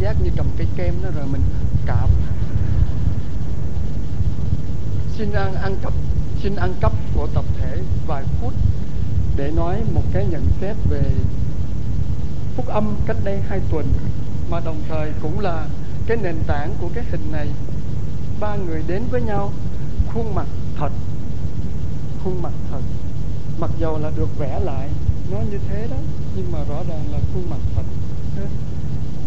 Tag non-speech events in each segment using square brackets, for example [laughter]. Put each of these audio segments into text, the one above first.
giác như cầm cây kem đó rồi mình cạp xin ăn ăn cắp, xin ăn cắp của tập thể vài phút để nói một cái nhận xét về phúc âm cách đây hai tuần, mà đồng thời cũng là cái nền tảng của cái hình này. Ba người đến với nhau, khuôn mặt thật, khuôn mặt thật. Mặc dầu là được vẽ lại, nó như thế đó, nhưng mà rõ ràng là khuôn mặt thật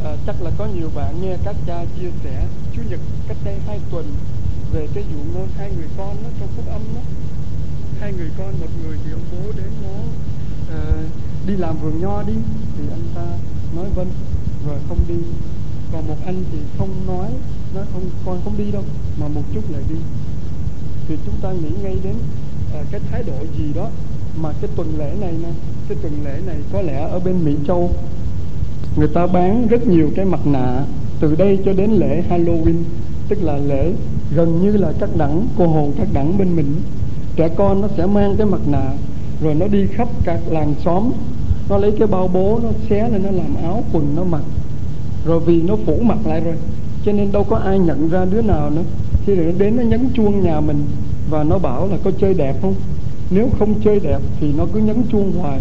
à, chắc là có nhiều bạn nghe các cha chia sẻ chủ nhật cách đây hai tuần về cái vụ ngôn hai người con đó trong phúc âm đó. Hai người con một người thì ông bố đến nó uh, đi làm vườn nho đi thì anh ta nói vâng rồi không đi. Còn một anh thì không nói nó không con không đi đâu mà một chút lại đi. Thì chúng ta nghĩ ngay đến uh, cái thái độ gì đó mà cái tuần lễ này nè cái tuần lễ này có lẽ ở bên Mỹ Châu người ta bán rất nhiều cái mặt nạ từ đây cho đến lễ Halloween, tức là lễ gần như là các đẳng, cô hồn các đẳng bên mình. Trẻ con nó sẽ mang cái mặt nạ, rồi nó đi khắp các làng xóm. Nó lấy cái bao bố, nó xé lên, nó làm áo quần, nó mặc. Rồi vì nó phủ mặt lại rồi, cho nên đâu có ai nhận ra đứa nào nữa. Khi nó đến, nó nhấn chuông nhà mình, và nó bảo là có chơi đẹp không? Nếu không chơi đẹp thì nó cứ nhấn chuông hoài,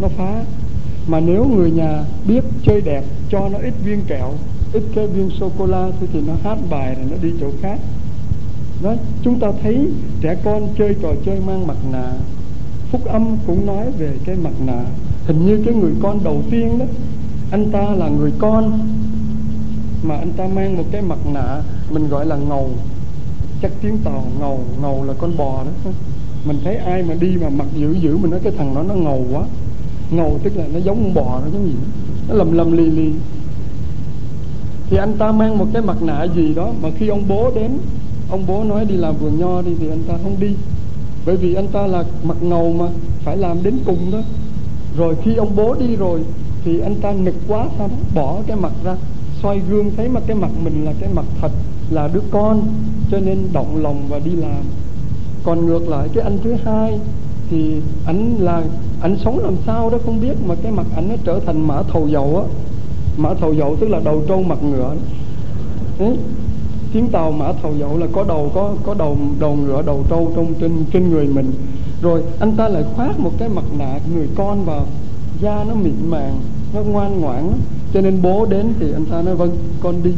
nó phá mà nếu người nhà biết chơi đẹp cho nó ít viên kẹo ít cái viên sô cô la thì, thì nó hát bài rồi nó đi chỗ khác. Đó chúng ta thấy trẻ con chơi trò chơi mang mặt nạ. Phúc âm cũng nói về cái mặt nạ. Hình như cái người con đầu tiên đó anh ta là người con mà anh ta mang một cái mặt nạ mình gọi là ngầu. Chắc tiếng tàu ngầu ngầu là con bò đó. Mình thấy ai mà đi mà mặt dữ dữ mình nói cái thằng đó nó ngầu quá ngầu tức là nó giống bò, nó giống gì nó lầm lầm lì lì. Thì anh ta mang một cái mặt nạ gì đó mà khi ông bố đến, ông bố nói đi làm vườn nho đi thì anh ta không đi. Bởi vì anh ta là mặt ngầu mà, phải làm đến cùng đó. Rồi khi ông bố đi rồi thì anh ta nực quá sao đó bỏ cái mặt ra. Xoay gương thấy mà cái mặt mình là cái mặt thật, là đứa con, cho nên động lòng và đi làm. Còn ngược lại, cái anh thứ hai thì anh là anh sống làm sao đó không biết, mà cái mặt anh nó trở thành mã thầu dầu á. Mã thầu dầu tức là đầu trâu mặt ngựa. Đấy tiếng tàu mã thầu dậu là có đầu, có có đầu đầu ngựa, đầu trâu trong trên trên người mình. Rồi anh ta lại khoác một cái mặt nạ người con vào da nó mịn màng, nó ngoan ngoãn cho nên bố đến thì anh ta nói vâng con đi.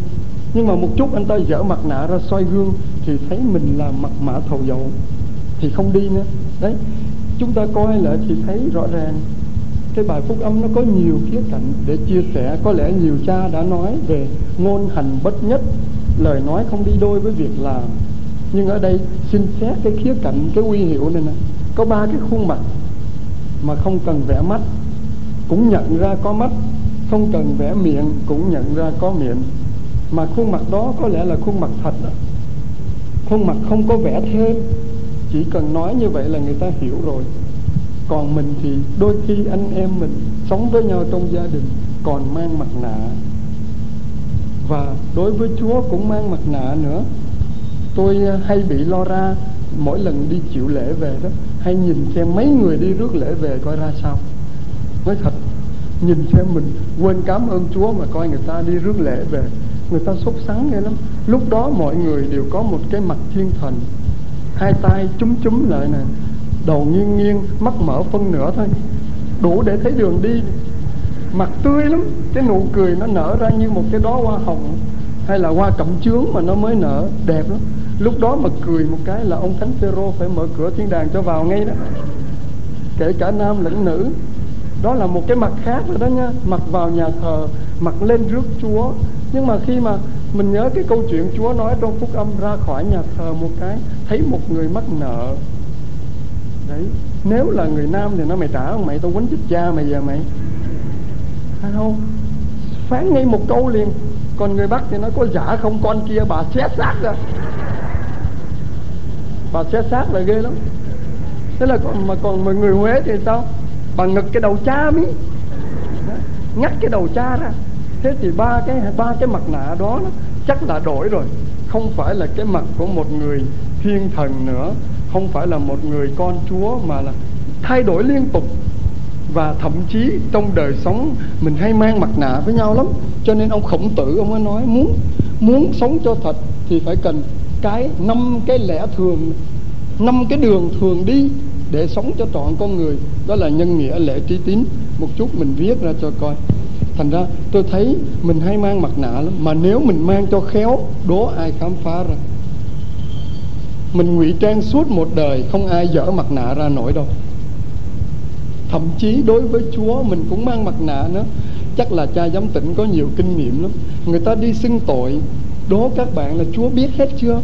Nhưng mà một chút anh ta dở mặt nạ ra soi gương thì thấy mình là mặt mã thầu dậu thì không đi nữa. Đấy chúng ta coi lại thì thấy rõ ràng. Cái bài phúc âm nó có nhiều khía cạnh để chia sẻ. Có lẽ nhiều cha đã nói về ngôn hành bất nhất. Lời nói không đi đôi với việc làm. Nhưng ở đây, xin xét cái khía cạnh, cái uy hiệu này nè. Có ba cái khuôn mặt mà không cần vẽ mắt, cũng nhận ra có mắt. Không cần vẽ miệng, cũng nhận ra có miệng. Mà khuôn mặt đó có lẽ là khuôn mặt thật đó. khuôn mặt không có vẽ thêm chỉ cần nói như vậy là người ta hiểu rồi. Còn mình thì đôi khi anh em mình sống với nhau trong gia đình còn mang mặt nạ. Và đối với Chúa cũng mang mặt nạ nữa. Tôi à, hay bị lo ra mỗi lần đi chịu lễ về đó, hay nhìn xem mấy người đi rước lễ về coi ra sao. Nói thật, nhìn xem mình quên cảm ơn Chúa mà coi người ta đi rước lễ về, người ta sốt sắng nghe lắm. Lúc đó mọi người đều có một cái mặt thiên thần hai tay chúm chúm lại nè. Đầu nghiêng nghiêng, mắt mở phân nửa thôi. Đủ để thấy đường đi. Mặt tươi lắm. Cái nụ cười nó nở ra như một cái đó hoa hồng. Hay là hoa cẩm chướng mà nó mới nở. Đẹp lắm. Lúc đó mà cười một cái là ông thánh phêrô phải mở cửa thiên đàng cho vào ngay đó. Kể cả nam lẫn nữ. Đó là một cái mặt khác rồi đó nha. Mặt vào nhà thờ mặt lên rước chúa. Nhưng mà khi mà mình nhớ cái câu chuyện chúa nói trong phúc âm ra khỏi nhà thờ một cái, thấy một người mắc nợ. Đấy, nếu là người nam thì nó mày trả không mày tao quánh chết cha mày giờ mày. Phải không? Phán ngay một câu liền. Còn người bắc thì nó có giả không, con kia bà xé xác ra. Bà xé xác là ghê lắm. Thế là còn mà còn mà người huế thì sao? Bà ngực cái đầu cha mi ngắt cái đầu cha ra thế thì ba cái ba cái mặt nạ đó chắc là đổi rồi. Không phải là cái mặt của một người thiên thần nữa. Không phải là một người con chúa, mà là thay đổi liên tục. Và thậm chí trong đời sống mình hay mang mặt nạ với nhau lắm. Cho nên ông khổng tử, ông mới nói, muốn muốn sống cho thật thì phải cần cái năm cái lẽ thường, năm cái đường thường đi để sống cho trọn con người. Đó là nhân nghĩa lễ trí tín. Một chút mình viết ra cho coi thành ra tôi thấy mình hay mang mặt nạ lắm, mà nếu mình mang cho khéo, đố ai khám phá ra. Mình ngụy trang suốt một đời, không ai dở mặt nạ ra nổi đâu. Thậm chí đối với chúa, mình cũng mang mặt nạ nữa. Chắc là cha giám tỉnh có nhiều kinh nghiệm lắm. Người ta đi xưng tội, đố các bạn là chúa biết hết chưa?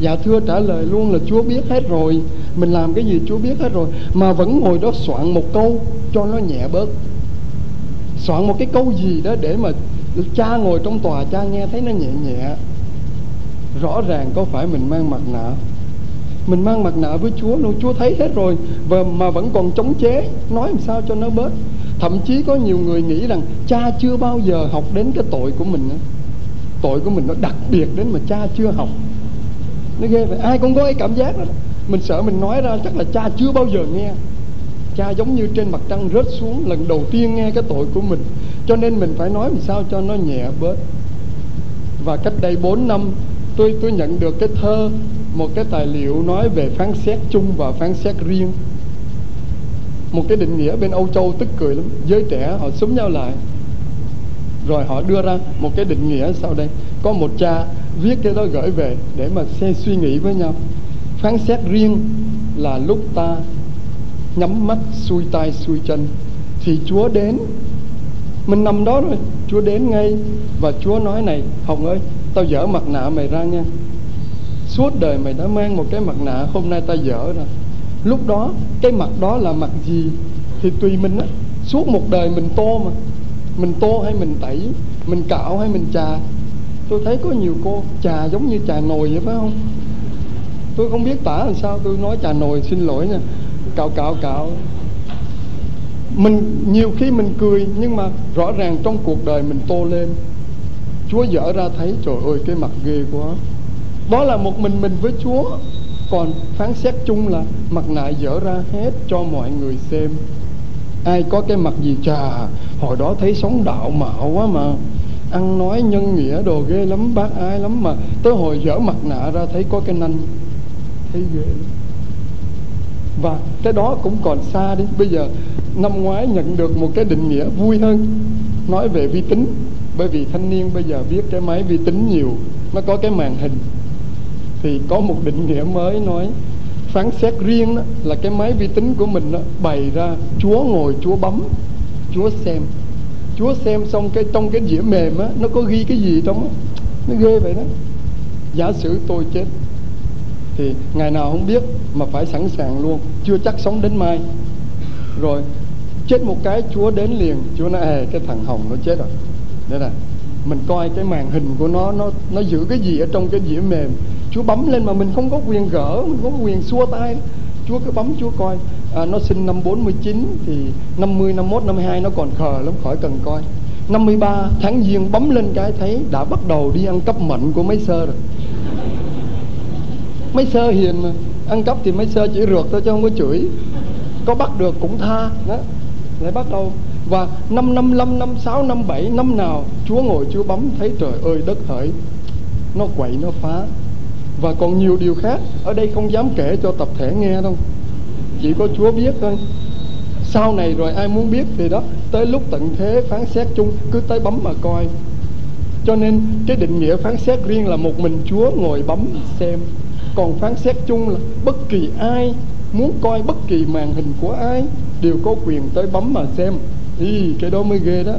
Dạ thưa, trả lời luôn là chúa biết hết rồi. Mình làm cái gì chúa biết hết rồi. Mà vẫn ngồi đó soạn một câu cho nó nhẹ bớt soạn một cái câu gì đó để mà cha ngồi trong tòa, cha nghe thấy nó nhẹ nhẹ. Rõ ràng có phải mình mang mặt nạ. Mình mang mặt nạ với Chúa luôn Chúa thấy hết rồi, và mà vẫn còn chống chế, nói làm sao cho nó bớt. Thậm chí có nhiều người nghĩ rằng cha chưa bao giờ học đến cái tội của mình nữa. tội của mình nó đặc biệt đến mà cha chưa học. Nó ghê vậy. Ai cũng có cái cảm giác đó. Mình sợ mình nói ra chắc là cha chưa bao giờ nghe cha giống như trên mặt trăng rớt xuống lần đầu tiên nghe cái tội của mình. Cho nên mình phải nói làm sao cho nó nhẹ bớt. Và cách đây 4 năm, tôi tôi nhận được cái thơ, một cái tài liệu nói về phán xét chung và phán xét riêng. Một cái định nghĩa bên Âu Châu tức cười lắm. Giới trẻ, họ súng nhau lại. Rồi họ đưa ra một cái định nghĩa sau đây. Có một cha viết cái đó gửi về để mà xe suy nghĩ với nhau. Phán xét riêng là lúc ta nhắm mắt, xuôi tay xuôi chân. Thì Chúa đến. Mình nằm đó rồi, Chúa đến ngay. Và Chúa nói này, Hồng ơi, tao dở mặt nạ mày ra nha. Suốt đời mày đã mang một cái mặt nạ, hôm nay tao dở rồi lúc đó, cái mặt đó là mặt gì? Thì tùy mình á. Suốt một đời mình tô mà. Mình tô hay mình tẩy, mình cạo hay mình trà tôi thấy có nhiều cô trà giống như trà nồi vậy phải không? Tôi không biết tả làm sao, tôi nói trà nồi xin lỗi nha cạo cạo cạo. Mình, nhiều khi mình cười, nhưng mà rõ ràng trong cuộc đời mình tô lên. Chúa dở ra thấy, trời ơi, cái mặt ghê quá. Đó là một mình mình với Chúa. Còn phán xét chung là mặt nạ dở ra hết cho mọi người xem. Ai có cái mặt gì? Trà hồi đó thấy sống đạo mạo quá mà. Ăn nói nhân nghĩa đồ ghê lắm, bác ai lắm mà. Tới hồi dở mặt nạ ra thấy có cái nanh. Thấy ghê lắm. Và cái đó cũng còn xa đi. Bây giờ năm ngoái nhận được một cái định nghĩa vui hơn nói về vi tính. Bởi vì thanh niên bây giờ biết cái máy vi tính nhiều nó có cái màn hình. Thì có một định nghĩa mới nói phán xét riêng đó, là cái máy vi tính của mình đó, bày ra chúa ngồi chúa bấm chúa xem. Chúa xem xong cái trong cái dĩa mềm á nó có ghi cái gì trong á? Nó ghê vậy đó. Giả sử tôi chết thì ngày nào không biết mà phải sẵn sàng luôn chưa chắc sống đến mai. Rồi chết một cái chúa đến liền. Chúa nói à cái thằng hồng nó chết rồi. Đây là mình coi cái màn hình của nó nó nó giữ cái gì ở trong cái dĩa mềm. Chúa bấm lên mà mình không có quyền gỡ mình không có quyền xua tay. Chúa cứ bấm Chúa coi. À, nó sinh năm 49 thì 50 51 52 nó còn khờ lắm khỏi cần coi. 53 tháng giêng bấm lên cái thấy đã bắt đầu đi ăn cắp mệnh của mấy sơ rồi mấy sơ hiền mà. Ăn cắp thì mấy sơ chỉ rượt thôi chứ không có chửi. Có bắt được cũng tha. Đó. Lại bắt đầu. Và năm năm năm năm, sáu, năm, bảy, năm nào Chúa ngồi Chúa bấm thấy trời ơi đất hỡi. Nó quậy, nó phá. Và còn nhiều điều khác. Ở đây không dám kể cho tập thể nghe đâu. Chỉ có Chúa biết thôi. Sau này rồi ai muốn biết thì đó, tới lúc tận thế phán xét chung, cứ tới bấm mà coi. Cho nên cái định nghĩa phán xét riêng là một mình Chúa ngồi bấm xem còn phán xét chung là bất kỳ ai muốn coi bất kỳ màn hình của ai đều có quyền tới bấm mà xem. Thì cái đó mới ghê đó.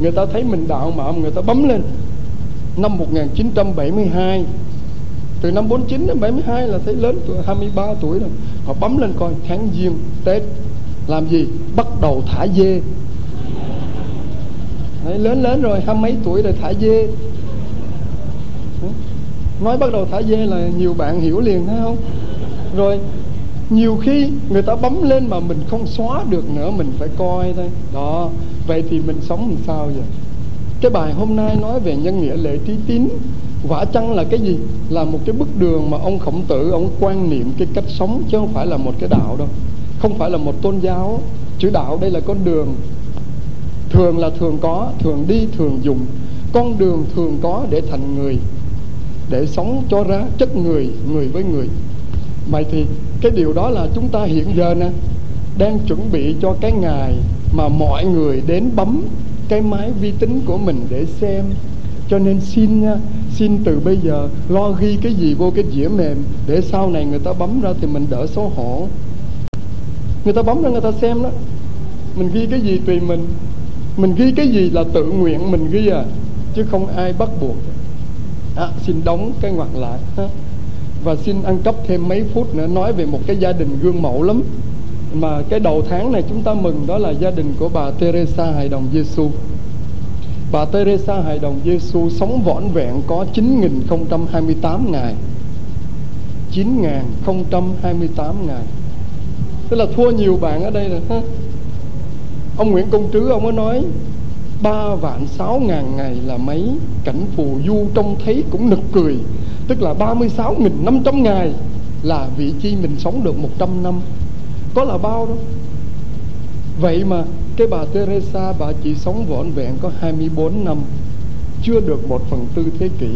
Người ta thấy mình đạo mạo người ta bấm lên. Năm 1972 từ năm 49 đến 72 là thấy lớn tuổi 23 tuổi rồi. Họ bấm lên coi tháng giêng Tết làm gì? Bắt đầu thả dê. Đấy, lớn lớn rồi hai mấy tuổi rồi thả dê nói bắt đầu thả dê là nhiều bạn hiểu liền, thấy không? Rồi, nhiều khi người ta bấm lên mà mình không xóa được nữa, mình phải coi thôi. Đó, vậy thì mình sống làm sao vậy? Cái bài hôm nay nói về nhân nghĩa lễ trí tín vả chăng là cái gì? Là một cái bức đường mà ông khổng tử, ông quan niệm cái cách sống, chứ không phải là một cái đạo đâu. Không phải là một tôn giáo. Chữ đạo đây là con đường. Thường là thường có, thường đi, thường dùng. Con đường thường có để thành người để sống cho ra chất người người với người. Vậy thì cái điều đó là chúng ta hiện giờ nè, đang chuẩn bị cho cái ngày mà mọi người đến bấm cái máy vi tính của mình để xem. Cho nên xin nha, xin từ bây giờ lo ghi cái gì vô cái dĩa mềm, để sau này người ta bấm ra thì mình đỡ xấu hổ. Người ta bấm ra người ta xem đó. Mình ghi cái gì tùy mình. Mình ghi cái gì là tự nguyện mình ghi à chứ không ai bắt buộc à, xin đóng cái ngoặt lại ha. và xin ăn cấp thêm mấy phút nữa nói về một cái gia đình gương mẫu lắm mà cái đầu tháng này chúng ta mừng đó là gia đình của bà Teresa Hài Đồng Giêsu. Bà Teresa Hài Đồng Giêsu sống vỏn vẹn có 9028 ngày. 9028 ngày. Tức là thua nhiều bạn ở đây rồi ha. Ông Nguyễn Công Trứ ông có nói ba vạn sáu ngàn ngày là mấy? Cảnh phù du trông thấy cũng nực cười. Tức là ba mươi sáu nghìn năm trăm ngày là vị chi mình sống được một trăm năm. Có là bao đâu vậy mà cái bà Teresa, bà chỉ sống vỏn vẹn có 24 năm, chưa được một phần tư thế kỷ.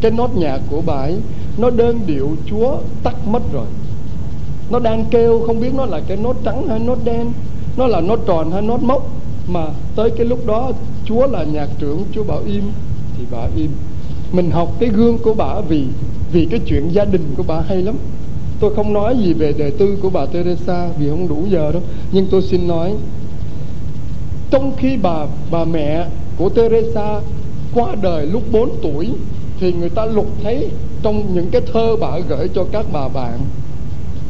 Cái nốt nhạc của bà ấy, nó đơn điệu chúa tắt mất rồi. Nó đang kêu, không biết nó là cái nốt trắng hay nốt đen, nó là nốt tròn hay nốt mốc mà tới cái lúc đó, chúa là nhạc trưởng, chúa bảo im, thì bà im. Mình học cái gương của bà vì vì cái chuyện gia đình của bà hay lắm. Tôi không nói gì về đời tư của bà Teresa vì không đủ giờ đâu. Nhưng tôi xin nói, trong khi bà bà mẹ của Teresa qua đời lúc 4 tuổi, thì người ta lục thấy trong những cái thơ bà gửi cho các bà bạn,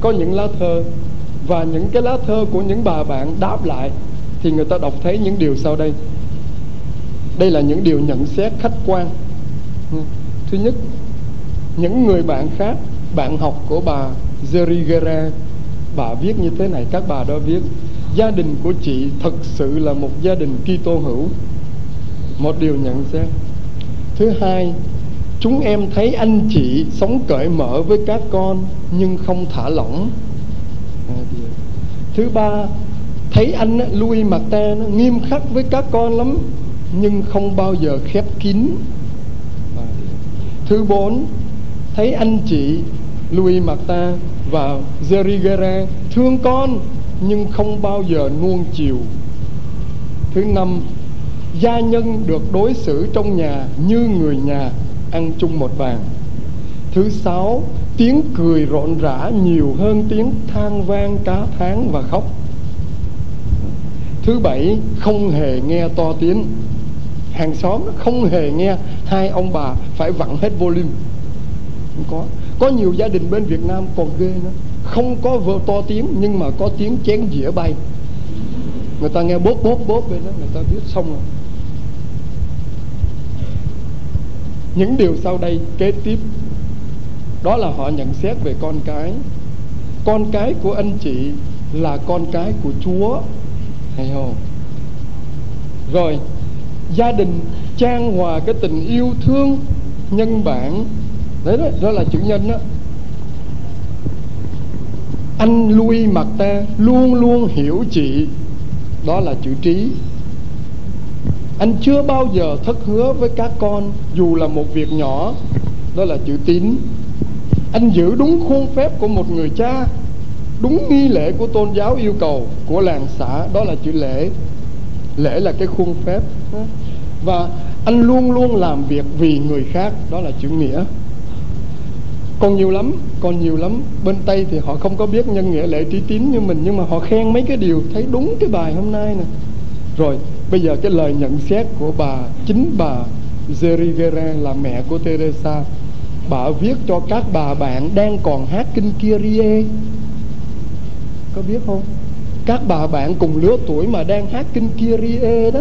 có những lá thơ. Và những cái lá thơ của những bà bạn đáp lại thì người ta đọc thấy những điều sau đây. Đây là những điều nhận xét khách quan. Ừ. Thứ nhất, những người bạn khác, bạn học của bà Zerigera bà viết như thế này, các bà đó viết, gia đình của chị thật sự là một gia đình Kitô hữu. Một điều nhận xét. Thứ hai, chúng em thấy anh chị sống cởi mở với các con nhưng không thả lỏng. Thứ ba thấy anh Louis Martin nghiêm khắc với các con lắm, nhưng không bao giờ khép kín. Thứ bốn, thấy anh chị Louis Martin và Jerry Guerra thương con, nhưng không bao giờ nuông chiều. Thứ năm, gia nhân được đối xử trong nhà như người nhà, ăn chung một bàn. Thứ sáu, tiếng cười rộn rã nhiều hơn tiếng than vang, cá tháng và khóc thứ bảy, không hề nghe to tiếng. Hàng xóm không hề nghe hai ông bà phải vặn hết volume. Không có. Có nhiều gia đình bên Việt Nam còn ghê nữa. Không có vợ to tiếng, nhưng mà có tiếng chén dĩa bay. Người ta nghe bốp bốp bốp bên đó, người ta biết xong rồi. Những điều sau đây kế tiếp. Đó là họ nhận xét về con cái. Con cái của anh chị là con cái của Chúa hay không rồi gia đình trang hòa cái tình yêu thương nhân bản. Đấy đó, đó là chữ nhân đó. Anh lui mặt ta luôn luôn hiểu chị. Đó là chữ trí. Anh chưa bao giờ thất hứa với các con dù là một việc nhỏ. Đó là chữ tín. Anh giữ đúng khuôn phép của một người cha đúng nghi lễ của tôn giáo yêu cầu của làng xã, đó là chữ lễ. Lễ là cái khuôn phép. Và anh luôn luôn làm việc vì người khác, đó là chữ nghĩa. Còn nhiều lắm, còn nhiều lắm. Bên tây thì họ không có biết nhân nghĩa lễ trí tín như mình, nhưng mà họ khen mấy cái điều, thấy đúng cái bài hôm nay nè. Rồi, bây giờ cái lời nhận xét của bà, chính bà Zerigere là mẹ của Teresa. Bà viết cho các bà bạn đang còn hát kinh Kyrie có biết không các bà bạn cùng lứa tuổi mà đang hát kinh Kyrie đó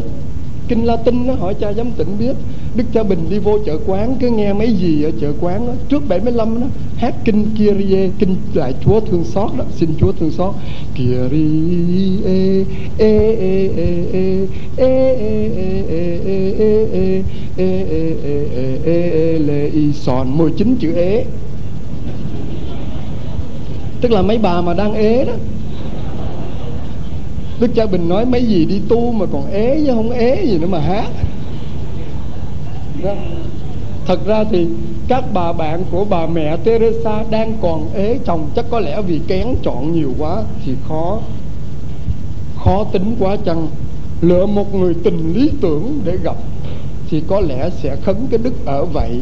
kinh Latin nó hỏi cha giám tỉnh biết Đức Cha Bình đi vô chợ quán cứ nghe mấy gì ở chợ quán đó trước 75 đó hát kinh Kyrie kinh lại Chúa thương xót đó xin Chúa thương xót Kyrie e e e e e e e e e e lê y sòn 19 chữ ế tức là mấy bà mà đang ế đó đức cha bình nói mấy gì đi tu mà còn ế chứ không ế gì nữa mà hát đó. Dạ. thật ra thì các bà bạn của bà mẹ Teresa đang còn ế chồng, chắc có lẽ vì kén chọn nhiều quá thì khó. Khó tính quá chăng? Lựa một người tình lý tưởng để gặp thì có lẽ sẽ khấn cái đức ở vậy.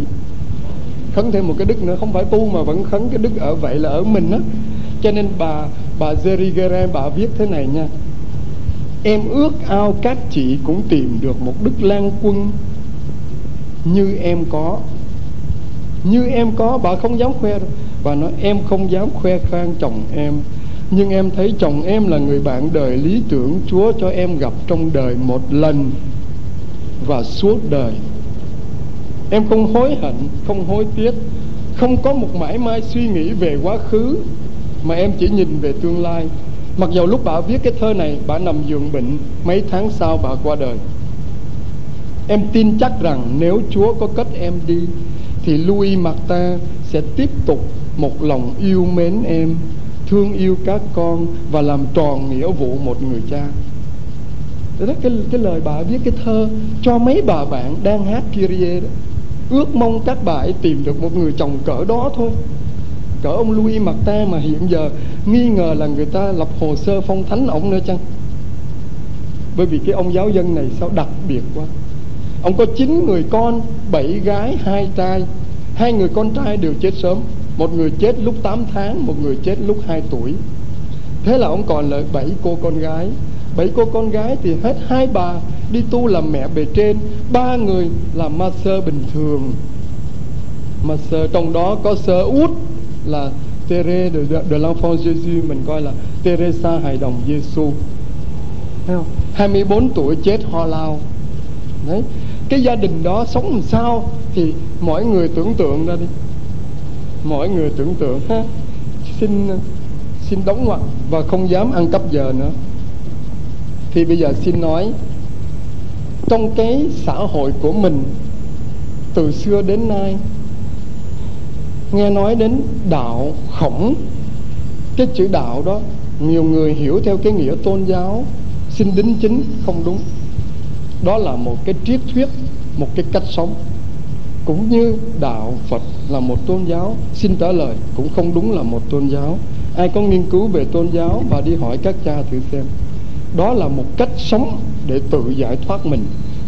Khấn thêm một cái đức nữa, không phải tu mà vẫn khấn cái đức ở vậy là ở mình á. Cho nên bà bà Zerigere bà viết thế này nha em ước ao các chị cũng tìm được một đức lan quân như em có. Như em có, bà không dám khoe đâu. Bà nói, em không dám khoe khoang chồng em. Nhưng em thấy chồng em là người bạn đời lý tưởng Chúa cho em gặp trong đời một lần và suốt đời. Em không hối hận, không hối tiếc, không có một mãi mai suy nghĩ về quá khứ, mà em chỉ nhìn về tương lai mặc dầu lúc bà viết cái thơ này, bà nằm giường bệnh, mấy tháng sau bà qua đời. Em tin chắc rằng nếu Chúa có cất em đi, thì Louis Martin sẽ tiếp tục một lòng yêu mến em, thương yêu các con và làm tròn nghĩa vụ một người cha. Đó cái cái lời bà viết cái thơ cho mấy bà bạn đang hát Kyrie đó. Ước mong các bà ấy tìm được một người chồng cỡ đó thôi. Cỡ ông Louis Martin mà hiện giờ nghi ngờ là người ta lập hồ sơ phong thánh ông nữa chăng? Bởi vì cái ông giáo dân này sao đặc biệt quá. Ông có chín người con, bảy gái, hai trai. Hai người con trai đều chết sớm. Một người chết lúc 8 tháng, một người chết lúc 2 tuổi. Thế là ông còn lại bảy cô con gái. Bảy cô con gái thì hết hai bà đi tu làm mẹ bề trên. Ba người làm ma sơ bình thường. Ma sơ trong đó có sơ út là Tere de, de, de l'enfant Jésus mình coi là Teresa hài đồng Giêsu thấy không? 24 tuổi chết ho lao. Đấy. Cái gia đình đó sống làm sao thì mỗi người tưởng tượng ra đi. Mỗi người tưởng tượng ha. Xin xin đóng ngoặc và không dám ăn cắp giờ nữa. Thì bây giờ xin nói trong cái xã hội của mình từ xưa đến nay nghe nói đến đạo khổng. Cái chữ đạo đó, nhiều người hiểu theo cái nghĩa tôn giáo, xin đính chính không đúng. Đó là một cái triết thuyết, một cái cách sống. Cũng như đạo Phật là một tôn giáo, xin trả lời, cũng không đúng là một tôn giáo. Ai có nghiên cứu về tôn giáo và đi hỏi các cha thử xem. Đó là một cách sống để tự giải thoát mình,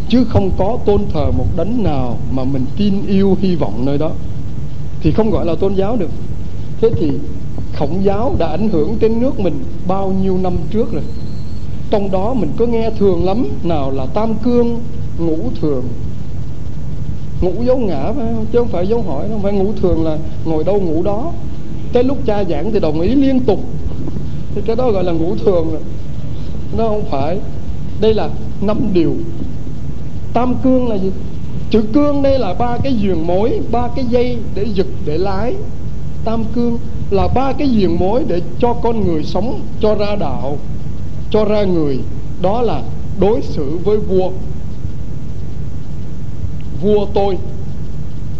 chứ không có tôn thờ một đấng nào mà mình tin yêu hy vọng nơi đó thì không gọi là tôn giáo được. Thế thì khổng giáo đã ảnh hưởng đến nước mình bao nhiêu năm trước rồi? Trong đó mình có nghe thường lắm, nào là tam cương, ngũ thường. Ngủ dấu ngã phải không? Chứ không phải dấu hỏi không phải ngủ thường là ngồi đâu ngủ đó. Tới lúc cha giảng thì đồng ý liên tục. Thì cái đó gọi là ngủ thường rồi. Nó không phải. Đây là năm điều. Tam cương là gì? Chữ cương đây là ba cái giường mối, ba cái dây để giật, để lái. Tam cương là ba cái giường mối để cho con người sống, cho ra đạo, cho ra người. Đó là đối xử với vua. Vua tôi.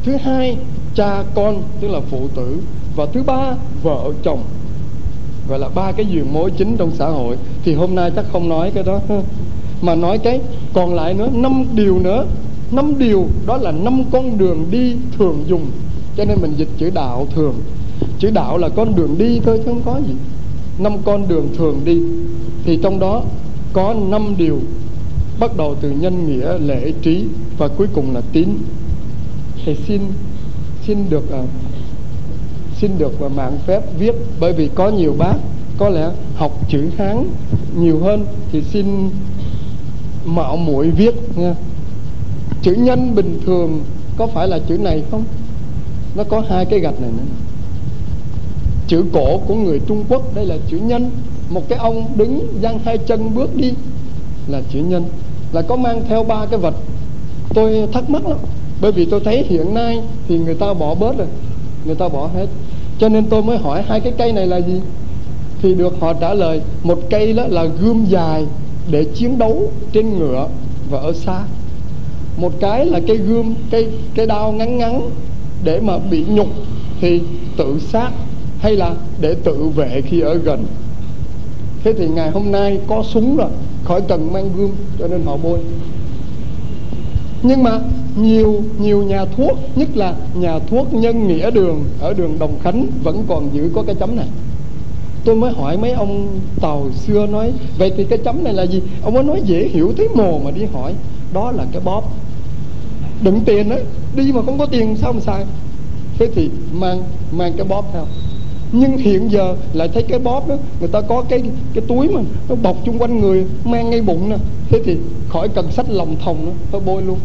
Thứ hai, cha con, tức là phụ tử. Và thứ ba, vợ chồng. Gọi là ba cái giường mối chính trong xã hội. Thì hôm nay chắc không nói cái đó. [laughs] Mà nói cái còn lại nữa, năm điều nữa năm điều, đó là năm con đường đi thường dùng. Cho nên mình dịch chữ đạo thường. Chữ đạo là con đường đi thôi, chứ không có gì. Năm con đường thường đi. Thì trong đó có năm điều. Bắt đầu từ nhân nghĩa, lễ trí và cuối cùng là tín. Thì xin xin được à, xin được và mạng phép viết, bởi vì có nhiều bác, có lẽ học chữ hán nhiều hơn, thì xin mạo muội viết nha chữ nhân bình thường có phải là chữ này không? Nó có hai cái gạch này nữa. Chữ cổ của người Trung Quốc, đây là chữ nhân. Một cái ông đứng dang hai chân bước đi, là chữ nhân. Là có mang theo ba cái vật. Tôi thắc mắc lắm, bởi vì tôi thấy hiện nay thì người ta bỏ bớt rồi, người ta bỏ hết. Cho nên tôi mới hỏi hai cái cây này là gì? Thì được họ trả lời, một cây đó là gươm dài để chiến đấu trên ngựa và ở xa một cái là cây gươm cây cây đao ngắn ngắn để mà bị nhục thì tự sát hay là để tự vệ khi ở gần. Thế thì ngày hôm nay có súng rồi, khỏi cần mang gươm cho nên họ bôi. Nhưng mà nhiều nhiều nhà thuốc, nhất là nhà thuốc nhân nghĩa đường ở đường đồng khánh vẫn còn giữ có cái chấm này. Tôi mới hỏi mấy ông tàu xưa nói, vậy thì cái chấm này là gì? Ông ấy nói dễ hiểu thế mồ mà đi hỏi. Đó là cái bóp đựng tiền đó đi mà không có tiền sao mà xài? Thế thì mang mang cái bóp theo. Nhưng hiện giờ lại thấy cái bóp đó người ta có cái cái túi mà nó bọc chung quanh người, mang ngay bụng nè. Thế thì khỏi cần sách lòng thòng nữa, thôi bôi luôn.